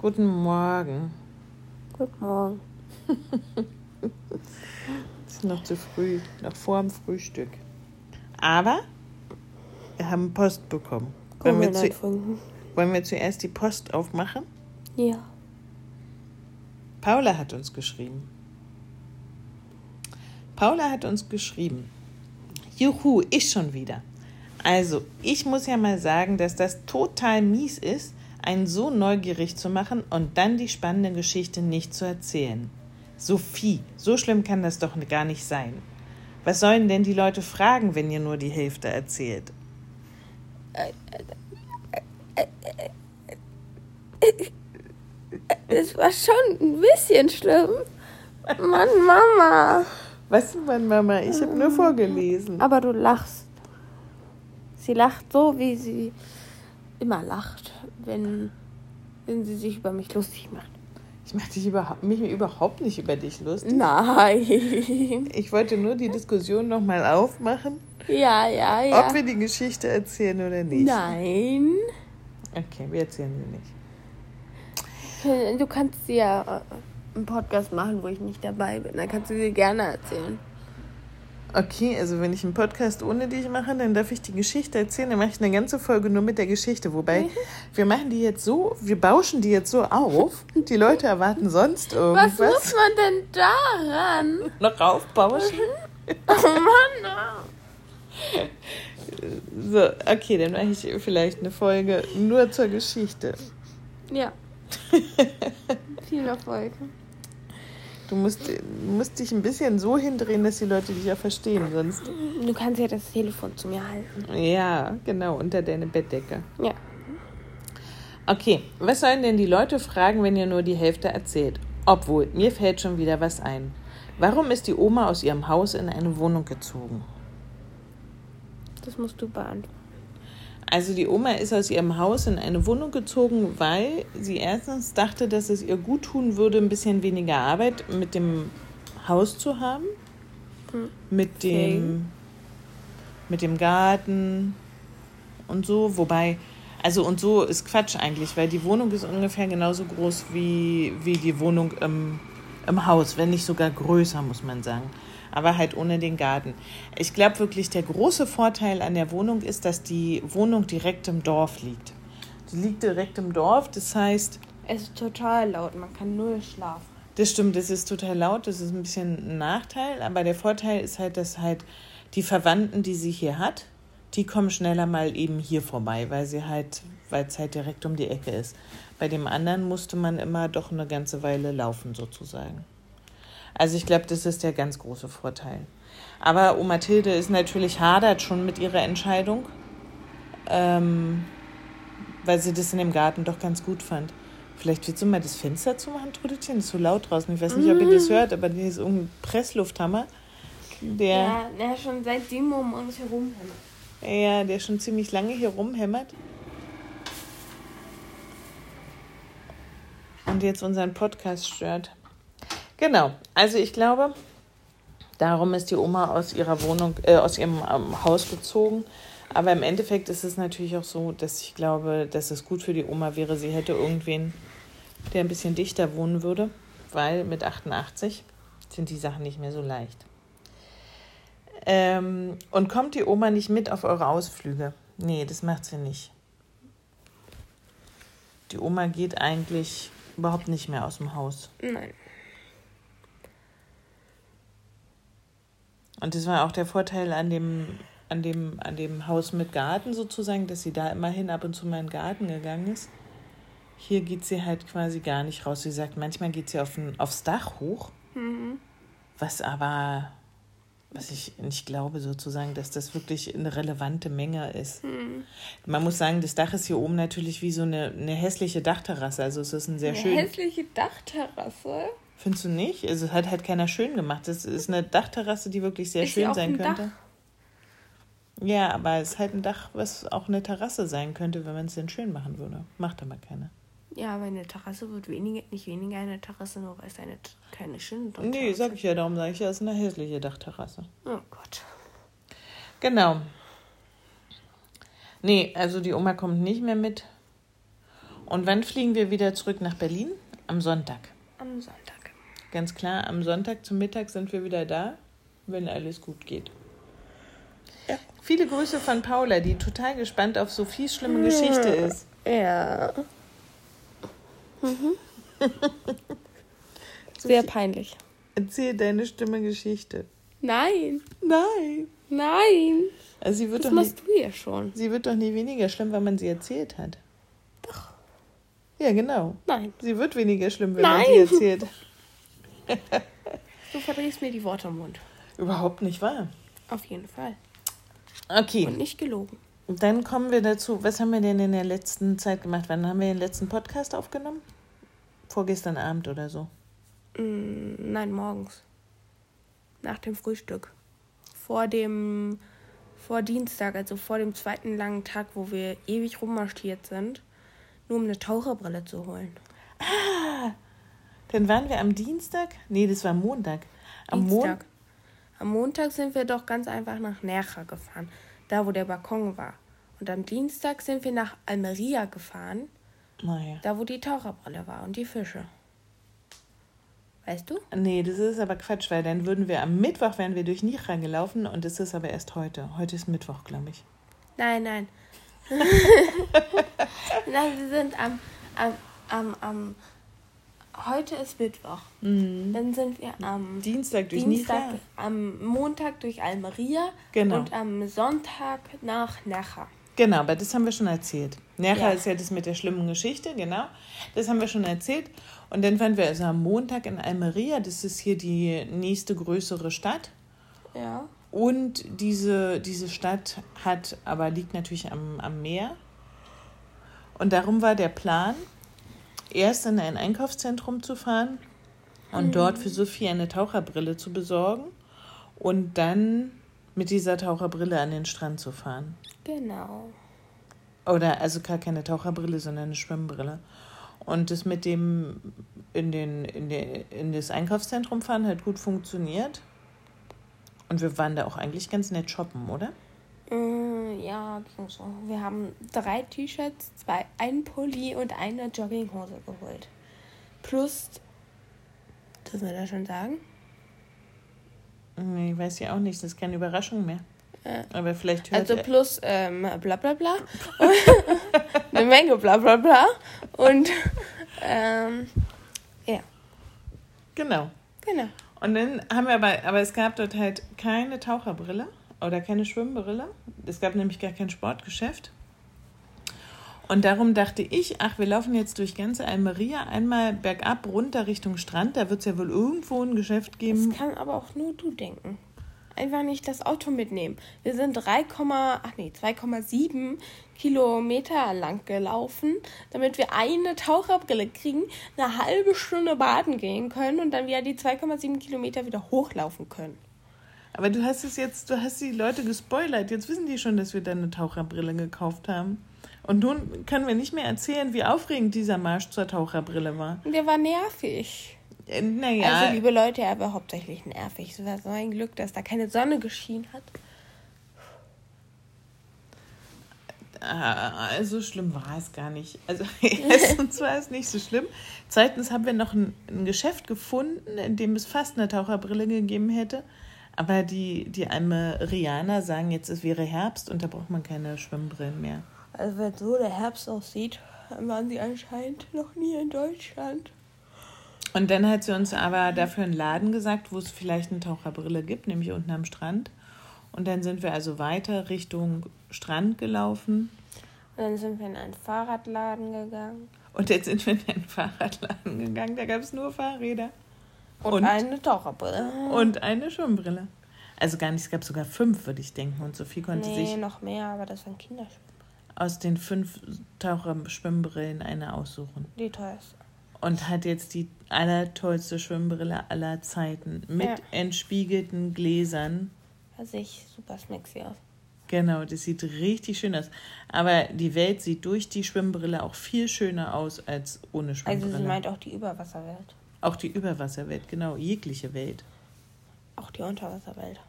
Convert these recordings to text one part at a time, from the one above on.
Guten Morgen. Guten Morgen. Es ist noch zu früh, noch vor dem Frühstück. Aber wir haben Post bekommen. Wollen wir, zu, wollen wir zuerst die Post aufmachen? Ja. Paula hat uns geschrieben. Paula hat uns geschrieben. Juhu, ich schon wieder. Also, ich muss ja mal sagen, dass das total mies ist, einen so neugierig zu machen und dann die spannende Geschichte nicht zu erzählen. Sophie, so schlimm kann das doch gar nicht sein. Was sollen denn die Leute fragen, wenn ihr nur die Hälfte erzählt? Es war schon ein bisschen schlimm. Mann, Mama. Was, Mann, Mama? Ich habe nur vorgelesen. Aber du lachst. Sie lacht so, wie sie immer lacht, wenn, wenn sie sich über mich lustig macht. Ich mache dich überhaupt, mich überhaupt nicht über dich lustig. Nein. Ich wollte nur die Diskussion nochmal aufmachen, Ja, ja, ja. ob wir die Geschichte erzählen oder nicht. Nein. Okay, wir erzählen sie nicht. Du kannst sie ja äh, einen Podcast machen, wo ich nicht dabei bin. Dann kannst du sie gerne erzählen. Okay, also wenn ich einen Podcast ohne dich mache, dann darf ich die Geschichte erzählen. Dann mache ich eine ganze Folge nur mit der Geschichte. Wobei, wir machen die jetzt so, wir bauschen die jetzt so auf. Die Leute erwarten sonst Was irgendwas. muss man denn daran? Noch aufbauschen? Oh Mann. So, okay, dann mache ich vielleicht eine Folge nur zur Geschichte. Ja. Viel Erfolg. Du musst, musst dich ein bisschen so hindrehen, dass die Leute dich ja verstehen. Sonst. Du kannst ja das Telefon zu mir halten. Ja, genau, unter deine Bettdecke. Ja. Okay, was sollen denn die Leute fragen, wenn ihr nur die Hälfte erzählt? Obwohl, mir fällt schon wieder was ein. Warum ist die Oma aus ihrem Haus in eine Wohnung gezogen? Das musst du beantworten. Also die Oma ist aus ihrem Haus in eine Wohnung gezogen, weil sie erstens dachte, dass es ihr gut tun würde, ein bisschen weniger Arbeit mit dem Haus zu haben, mit dem mit dem Garten und so, wobei also und so ist Quatsch eigentlich, weil die Wohnung ist ungefähr genauso groß wie, wie die Wohnung im, im Haus, wenn nicht sogar größer, muss man sagen. Aber halt ohne den Garten. Ich glaube wirklich, der große Vorteil an der Wohnung ist, dass die Wohnung direkt im Dorf liegt. Die liegt direkt im Dorf, das heißt, Es ist total laut, man kann null schlafen. das stimmt, das ist total laut, das ist ein bisschen ein Nachteil, aber der Vorteil ist halt, dass halt die Verwandten, die sie hier hat, die kommen schneller mal eben hier vorbei, weil sie halt, weil es halt direkt um die Ecke ist. Bei dem anderen musste man immer doch eine ganze Weile laufen sozusagen. Also ich glaube, das ist der ganz große Vorteil. Aber Oma Tilde ist natürlich hadert schon mit ihrer Entscheidung, ähm, weil sie das in dem Garten doch ganz gut fand. Vielleicht willst du mal das Fenster zumachen, Trudelchen? Das ist so laut draußen. Ich weiß nicht, ob ihr das hört, aber hier ist irgendein Presslufthammer. Der, Ja, ja schon seitdem um uns herum. ja, der schon ziemlich lange hier rumhämmert. Und jetzt unseren Podcast stört. Genau, also ich glaube, darum ist die Oma aus ihrer Wohnung, äh, aus ihrem ähm, Haus gezogen. Aber im Endeffekt ist es natürlich auch so, dass ich glaube, dass es gut für die Oma wäre, sie hätte irgendwen, der ein bisschen dichter wohnen würde, weil mit 88 sind die Sachen nicht mehr so leicht. Ähm, und kommt die Oma nicht mit auf eure Ausflüge? Nee, das macht sie nicht. Die Oma geht eigentlich überhaupt nicht mehr aus dem Haus. Nein. Und das war auch der Vorteil an dem, an dem, an dem Haus mit Garten sozusagen, dass sie da immerhin ab und zu mal in den Garten gegangen ist. Hier geht sie halt quasi gar nicht raus. Sie sagt, manchmal geht sie auf ein, aufs Dach hoch, was aber, was ich nicht glaube sozusagen, dass das wirklich eine relevante Menge ist. Man muss sagen, das Dach ist hier oben natürlich wie so eine, eine hässliche Dachterrasse. Also es ist ein sehr Eine schön. hässliche Dachterrasse. Findest du nicht? Also es hat halt keiner schön gemacht. Es ist eine Dachterrasse, die wirklich sehr Ist schön sein könnte. Ja, aber es ist halt ein Dach, was auch eine Terrasse sein könnte, wenn man es denn schön machen würde. Macht aber keiner. Ja, aber eine Terrasse wird weniger, nicht weniger eine Terrasse, nur weil es eine keine schöne Terrasse Nee, sag ich ja, darum sage ich ja, es ist eine hässliche Dachterrasse. Oh Gott. Genau. Nee, also die Oma kommt nicht mehr mit. Und wann fliegen wir wieder zurück nach Berlin? Am Sonntag. Am Sonntag. Ganz klar, am Sonntag zum Mittag sind wir wieder da, wenn alles gut geht. Ja. Viele Grüße von Paula, die total gespannt auf Sophies schlimme Geschichte ist. Ja. Mhm. Sehr peinlich. Erzähl deine schlimme Geschichte. Nein. Nein. Nein. Also sie wird das doch machst nie, du ja schon. Sie wird doch nie weniger schlimm, wenn man sie erzählt hat. Doch. Ja, genau. Nein. Sie wird weniger schlimm, wenn Nein. man sie erzählt. Du verdrehst mir die Worte im Mund. Überhaupt nicht wahr. Auf jeden Fall. Okay. Und nicht gelogen. Dann kommen wir dazu, was haben wir denn in der letzten Zeit gemacht? Wann haben wir den letzten Podcast aufgenommen? Vorgestern Abend oder so. Mm, nein, morgens. Nach dem Frühstück. Vor dem, vor Dienstag, also vor dem zweiten langen Tag, wo wir ewig rummarschiert sind, nur um eine Taucherbrille zu holen. Dann waren wir am Dienstag? Nee, das war Montag. Am Mon Dienstag. Am Montag sind wir doch ganz einfach nach Nerja gefahren, da wo der Balkon war. Und am Dienstag sind wir nach Almeria gefahren, Naja. da wo die Taucherbrille war und die Fische. Weißt du? Nee, das ist aber Quatsch, weil dann würden wir am Mittwoch wären wir durch Nitra gelaufen und das ist aber erst heute. Heute ist Mittwoch, glaube ich. Nein, nein. nein, wir sind am, am, am, am heute ist Mittwoch. Dann sind wir am Dienstag durch Dienstag, am Montag durch Almeria Genau. und am Sonntag nach Nerja. Genau, aber das haben wir schon erzählt. Nerja Ja. ist ja das mit der schlimmen Geschichte, genau. Das haben wir schon erzählt. Und dann waren wir also am Montag in Almeria. Das ist hier die nächste größere Stadt. Ja. Und diese, diese Stadt hat, aber liegt natürlich am, am Meer. Und darum war der Plan, erst in ein Einkaufszentrum zu fahren und dort für Sophie eine Taucherbrille zu besorgen und dann mit dieser Taucherbrille an den Strand zu fahren. Genau. Oder also gar keine Taucherbrille, sondern eine Schwimmbrille. Und das mit dem in, den, in, den, in das Einkaufszentrum fahren hat gut funktioniert. Und wir waren da auch eigentlich ganz nett shoppen, oder? Mm, ja. Wir haben drei T-Shirts, zwei, ein Pulli und eine Jogginghose geholt. Plus, dürfen wir das schon sagen? Nee, weiß ja auch nicht, das ist keine Überraschung mehr. Äh, Aber vielleicht hört Also plus ähm, bla bla bla. Eine Menge bla bla bla. Und ähm, ja, Genau. genau. Und dann haben wir aber, aber es gab dort halt keine Taucherbrille oder keine Schwimmbrille. Es gab nämlich gar kein Sportgeschäft. Und darum dachte ich, ach, wir laufen jetzt durch ganze Almeria einmal bergab runter Richtung Strand. Da wird es ja wohl irgendwo ein Geschäft Das geben. kann aber auch nur du denken. Einfach nicht das Auto mitnehmen. Wir sind 3, ach nee, 2,7 Kilometer lang gelaufen, damit wir eine Taucherbrille kriegen, eine halbe Stunde baden gehen können und dann wieder die 2,7 Kilometer wieder hochlaufen können. Aber du hast es jetzt, du hast die Leute gespoilert. Jetzt wissen die schon, dass wir da eine Taucherbrille gekauft haben. Und nun können wir nicht mehr erzählen, wie aufregend dieser Marsch zur Taucherbrille war. Der war nervig. Äh, Naja, Also, liebe Leute, er war hauptsächlich nervig. Es war so ein Glück, dass da keine Sonne geschienen hat. Ah, so schlimm war es gar nicht. Also erstens war es nicht so schlimm. Zweitens haben wir noch ein, ein Geschäft gefunden, in dem es fast eine Taucherbrille gegeben hätte. Aber die, die Almerianer sagen jetzt, es wäre Herbst und da braucht man keine Schwimmbrillen mehr. Also, wenn so der Herbst aussieht, waren sie anscheinend noch nie in Deutschland. Und dann hat sie uns aber dafür einen Laden gesagt, wo es vielleicht eine Taucherbrille gibt, nämlich unten am Strand. Und dann sind wir also weiter Richtung Strand gelaufen. Und dann sind wir in einen Fahrradladen gegangen. Und jetzt sind wir in einen Fahrradladen gegangen, da gab es nur Fahrräder. Und, Und? eine Taucherbrille. Und eine Schwimmbrille. Also gar nicht, es gab sogar fünf, würde ich denken. Und Sophie konnte Nee, sich noch mehr, aber das waren Kinderschwimmen. aus den fünf Taucher-Schwimmbrillen eine aussuchen. Die teuerste. Und hat jetzt die allertollste Schwimmbrille aller Zeiten. Mit Ja. entspiegelten Gläsern. Also ich super smexy aus. Genau, das sieht richtig schön aus. Aber die Welt sieht durch die Schwimmbrille auch viel schöner aus als ohne Also Schwimmbrille. sie meint auch die Überwasserwelt. Auch die Überwasserwelt, genau, jegliche Welt. Auch die Unterwasserwelt.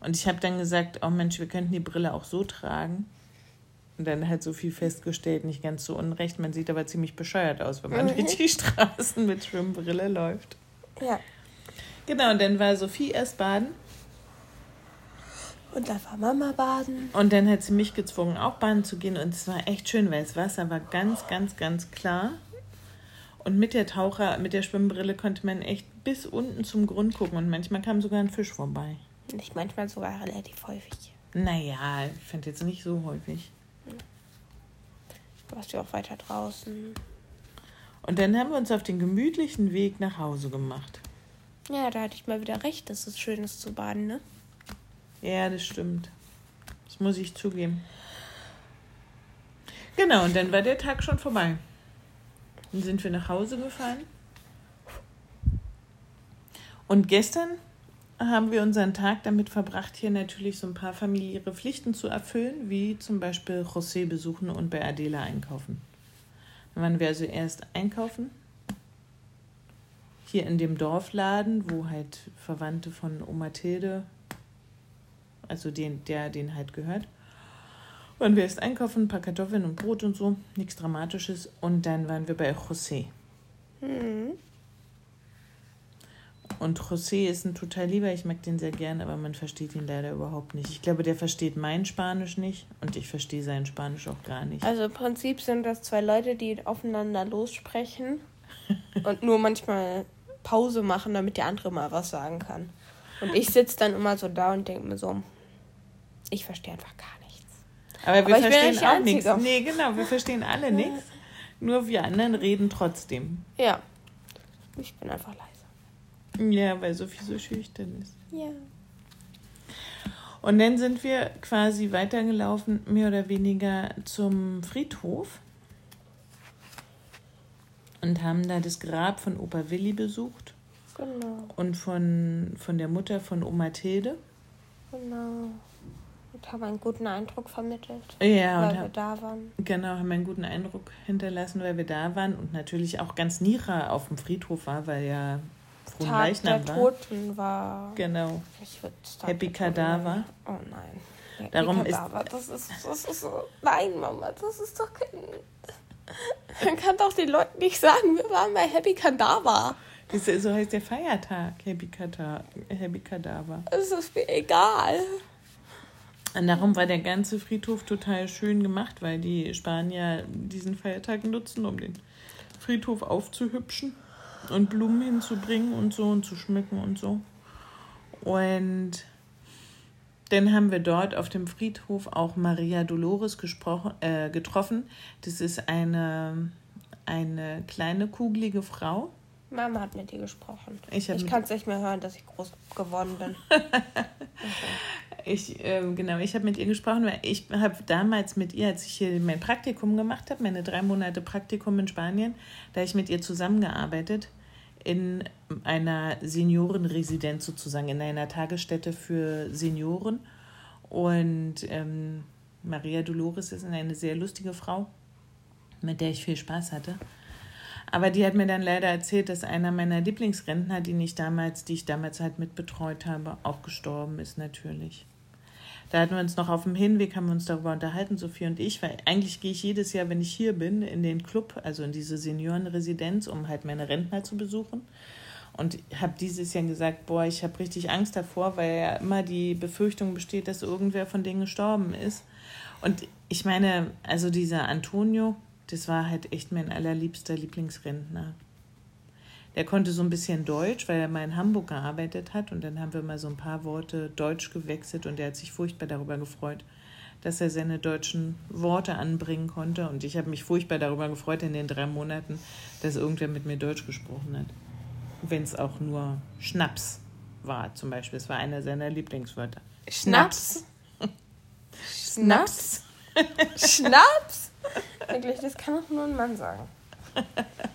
Und ich habe dann gesagt, oh Mensch, wir könnten die Brille auch so tragen. Und dann hat Sophie festgestellt, nicht ganz so unrecht, man sieht aber ziemlich bescheuert aus, wenn man durch die Straßen mit Schwimmbrille läuft. Ja. Genau, und dann war Sophie erst baden. Und da war Mama baden. Und dann hat sie mich gezwungen, auch baden zu gehen. Und es war echt schön, weil das Wasser war ganz, ganz, ganz klar. Und mit der Taucher, mit der Schwimmbrille konnte man echt bis unten zum Grund gucken. Und manchmal kam sogar ein Fisch vorbei. Nicht manchmal sogar relativ häufig. Naja, ich finde jetzt nicht so häufig. Du warst ja auch weiter draußen. Und dann haben wir uns auf den gemütlichen Weg nach Hause gemacht. Ja, da hatte ich mal wieder recht, dass es schön ist zu baden, ne? Ja, das stimmt. Das muss ich zugeben. Genau, und dann war der Tag schon vorbei. Dann sind wir nach Hause gefahren. Und gestern haben wir unseren Tag damit verbracht, hier natürlich so ein paar familiäre Pflichten zu erfüllen, wie zum Beispiel José besuchen und bei Adela einkaufen. Dann waren wir also erst einkaufen, hier in dem Dorfladen, wo halt Verwandte von Oma Tilde, also den, der den halt gehört. Waren wir erst einkaufen, ein paar Kartoffeln und Brot und so, nichts Dramatisches. Und dann waren wir bei José. Mhm. Und José ist ein total lieber, ich mag den sehr gern, aber man versteht ihn leider überhaupt nicht. Ich glaube, der versteht mein Spanisch nicht und ich verstehe sein Spanisch auch gar nicht. Also im Prinzip sind das zwei Leute, die aufeinander lossprechen und nur manchmal Pause machen, damit der andere mal was sagen kann. Und ich sitze dann immer so da und denke mir so, ich verstehe einfach gar nichts. Aber wir Aber verstehen auch nichts. Nee, genau, wir verstehen alle nichts. Nur wir anderen reden trotzdem. Ja. Ich bin einfach leise. Ja, weil Sophie so schüchtern ist. Ja. Und dann sind wir quasi weitergelaufen, mehr oder weniger zum Friedhof. Und haben da das Grab von Opa Willi besucht Genau, und von, von der Mutter von Oma Tilde. genau. Und haben einen guten Eindruck vermittelt, Ja, weil wir hab, da waren. genau, haben einen guten Eindruck hinterlassen, weil wir da waren und natürlich auch ganz Nira auf dem Friedhof war, weil ja Tag der Fronleichnam war. Toten war. Genau. Happy der Kadaver. Oh nein. Happy Darum ist- das ist, das ist so. Nein, Mama, das ist doch kein. Man kann doch den Leuten nicht sagen, wir waren bei Happy Kadaver. So heißt der Feiertag, Happy Kadaver. Es ist mir egal. Und darum war der ganze Friedhof total schön gemacht, weil die Spanier diesen Feiertag nutzen, um den Friedhof aufzuhübschen und Blumen hinzubringen und so und zu schmücken und so. Und dann haben wir dort auf dem Friedhof auch Maria Dolores äh, getroffen. Das ist eine, eine kleine, kugelige Frau. Mama hat mit dir gesprochen. Ich Ich kann es nicht mehr hören, dass ich groß geworden bin. Ich, ähm, genau, ich habe mit ihr gesprochen, weil ich habe damals mit ihr, als ich hier mein Praktikum gemacht habe, meine drei Monate Praktikum in Spanien, da ich mit ihr zusammengearbeitet in einer Seniorenresidenz sozusagen, in einer Tagesstätte für Senioren. Und ähm, Maria Dolores ist eine sehr lustige Frau, mit der ich viel Spaß hatte. Aber die hat mir dann leider erzählt, dass einer meiner Lieblingsrentner, die ich damals, die ich damals halt mitbetreut habe, auch gestorben ist natürlich. Da hatten wir uns noch auf dem Hinweg, haben wir uns darüber unterhalten, Sophie und ich, weil eigentlich gehe ich jedes Jahr, wenn ich hier bin, in den Club, also in diese Seniorenresidenz, um halt meine Rentner zu besuchen. Und habe dieses Jahr gesagt, boah, ich habe richtig Angst davor, weil ja immer die Befürchtung besteht, dass irgendwer von denen gestorben ist. Und ich meine, also dieser Antonio, das war halt echt mein allerliebster Lieblingsrentner. Der konnte so ein bisschen Deutsch, weil er mal in Hamburg gearbeitet hat. Und dann haben wir mal so ein paar Worte Deutsch gewechselt und er hat sich furchtbar darüber gefreut, dass er seine deutschen Worte anbringen konnte. Und ich habe mich furchtbar darüber gefreut in den drei Monaten, dass irgendwer mit mir Deutsch gesprochen hat. Wenn es auch nur Schnaps war, zum Beispiel. Das war einer seiner Lieblingswörter. Schnaps? Schnaps? Schnaps? Wirklich, das kann doch nur ein Mann sagen.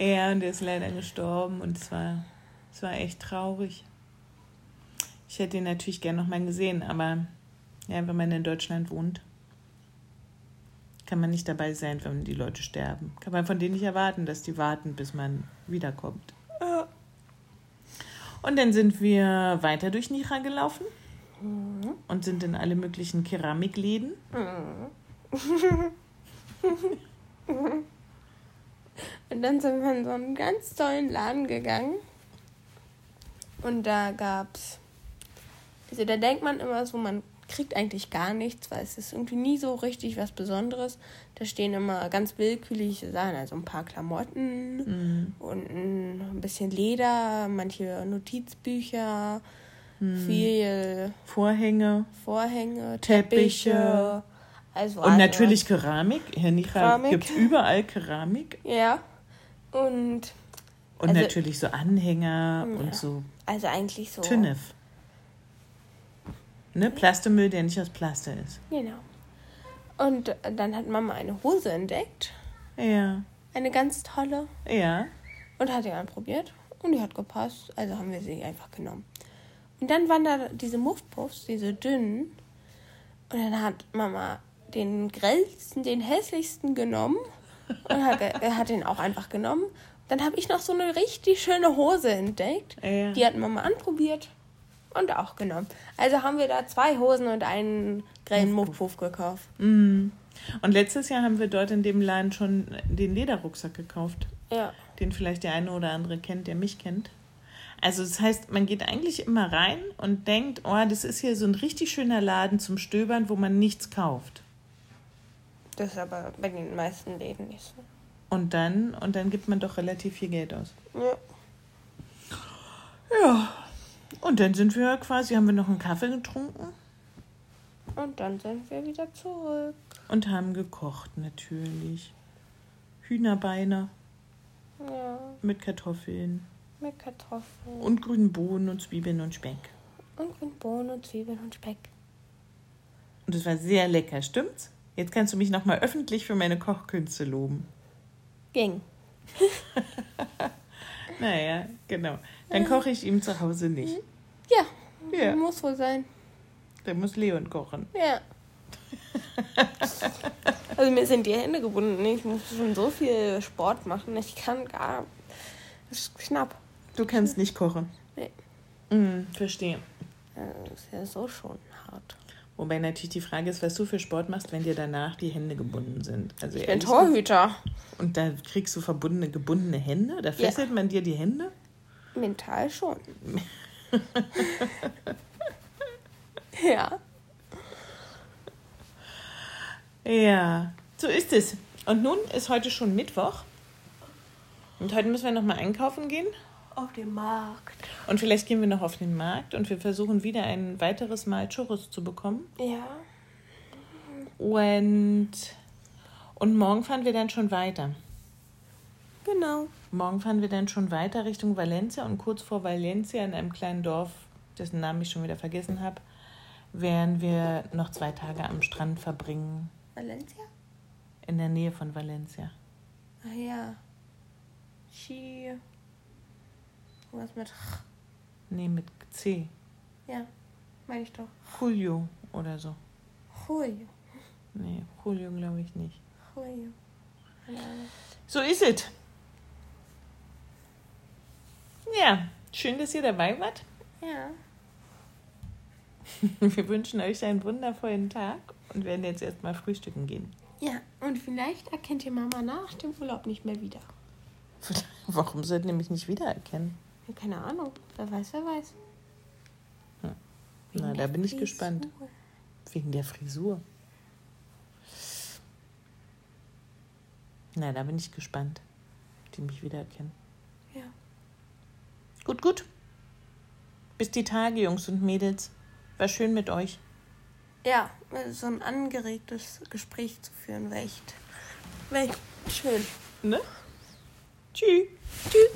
Ja, und er ist leider gestorben und es war, es war echt traurig. Ich hätte ihn natürlich gern noch mal gesehen, aber ja, wenn man in Deutschland wohnt, kann man nicht dabei sein, wenn die Leute sterben. Kann man von denen nicht erwarten, dass die warten, bis man wiederkommt. Und dann sind wir weiter durch Nira gelaufen. und sind in alle möglichen Keramikläden. Und dann sind wir in so einen ganz tollen Laden gegangen. Und da gab's. Also da denkt man immer so, man kriegt eigentlich gar nichts, weil es ist irgendwie nie so richtig was Besonderes. Da stehen immer ganz willkürliche Sachen, also ein paar Klamotten und ein bisschen Leder, manche Notizbücher, viel Vorhänge. Vorhänge, Teppiche. Teppiche. Also Und natürlich Keramik. Herr Nicha gibt überall Keramik. Ja. Und Und Also- natürlich so Anhänger Ja. und so also eigentlich so. Tünnef. Ne? Plastemüll, der nicht aus Plaste ist. Genau. Und dann hat Mama eine Hose entdeckt. Ja. Eine ganz tolle. Ja. Und hat die anprobiert. Und die hat gepasst. Also haben wir sie einfach genommen. Und dann waren da diese Muffpuffs, diese dünnen. Und dann hat Mama den grellsten, den hässlichsten genommen. Und hat, er hat den auch einfach genommen. Dann habe ich noch so eine richtig schöne Hose entdeckt. Ja. Die hat Mama anprobiert und auch genommen. Also haben wir da zwei Hosen und einen grellen Muffpuff gekauft. Mhm. Und letztes Jahr haben wir dort in dem Laden schon den Lederrucksack gekauft. Ja. Den vielleicht der eine oder andere kennt, der mich kennt. Also das heißt, man geht eigentlich immer rein und denkt, oh, das ist hier so ein richtig schöner Laden zum Stöbern, wo man nichts kauft. Das ist aber bei den meisten Läden nicht so. Und dann, und dann gibt man doch relativ viel Geld aus. Ja. Ja. Und dann sind wir quasi, haben wir noch einen Kaffee getrunken Und dann sind wir wieder zurück. und haben gekocht natürlich. Hühnerbeine Ja, mit Kartoffeln mit Kartoffeln und grünen Bohnen und Zwiebeln und Speck. und Grünbohnen und Zwiebeln und Speck. Und es war sehr lecker, stimmt's? Jetzt kannst du mich nochmal öffentlich für meine Kochkünste loben. Ging. Naja, genau. Dann koche ich ihm zu Hause nicht. Ja, Ja. muss wohl sein. Dann muss Leon kochen. Ja. also mir sind die Hände gebunden. Ich muss schon so viel Sport machen. Ich kann gar. Das ist knapp. Du kannst nicht kochen. Nee. Mm, verstehe. Das ist ja so schon hart. Wobei natürlich die Frage ist, was du für Sport machst, wenn dir danach die Hände gebunden sind. Also Ich bin Torhüter. Und da kriegst du verbundene, gebundene Hände? Da fesselt man dir die Hände? Mental schon. ja. Ja, so ist es. Und nun ist heute schon Mittwoch. Und heute müssen wir nochmal einkaufen gehen. Auf dem Markt. Und vielleicht gehen wir noch auf den Markt und wir versuchen wieder ein weiteres Mal Churros zu bekommen. Ja. Und, und morgen fahren wir dann schon weiter. Genau. Morgen fahren wir dann schon weiter Richtung Valencia und kurz vor Valencia in einem kleinen Dorf, dessen Namen ich schon wieder vergessen habe, werden wir noch zwei Tage am Strand verbringen, Valencia? in der Nähe von Valencia. Ah ja. Ski. Was mit. Nee, mit C. Ja, meine ich doch. Julio oder so. Julio. Nee, Julio glaube ich nicht. Julio. So ist es. Ja, schön, dass ihr dabei wart. Ja. Wir wünschen euch einen wundervollen Tag und werden jetzt erstmal frühstücken gehen. Ja, und vielleicht erkennt ihr Mama nach dem Urlaub nicht mehr wieder. Warum sollten ihr mich nicht wiedererkennen? Ja, keine Ahnung. Wer weiß, wer weiß. Na, Wegen da bin ich Frisur. gespannt. Wegen der Frisur. Na, da bin ich gespannt, ob die mich wiedererkennen. Ja. Gut, gut. Bis die Tage, Jungs und Mädels. War schön mit euch. Ja, so ein angeregtes Gespräch zu führen, wäre echt, wär echt schön. Ne? Tschüss. Tschüss.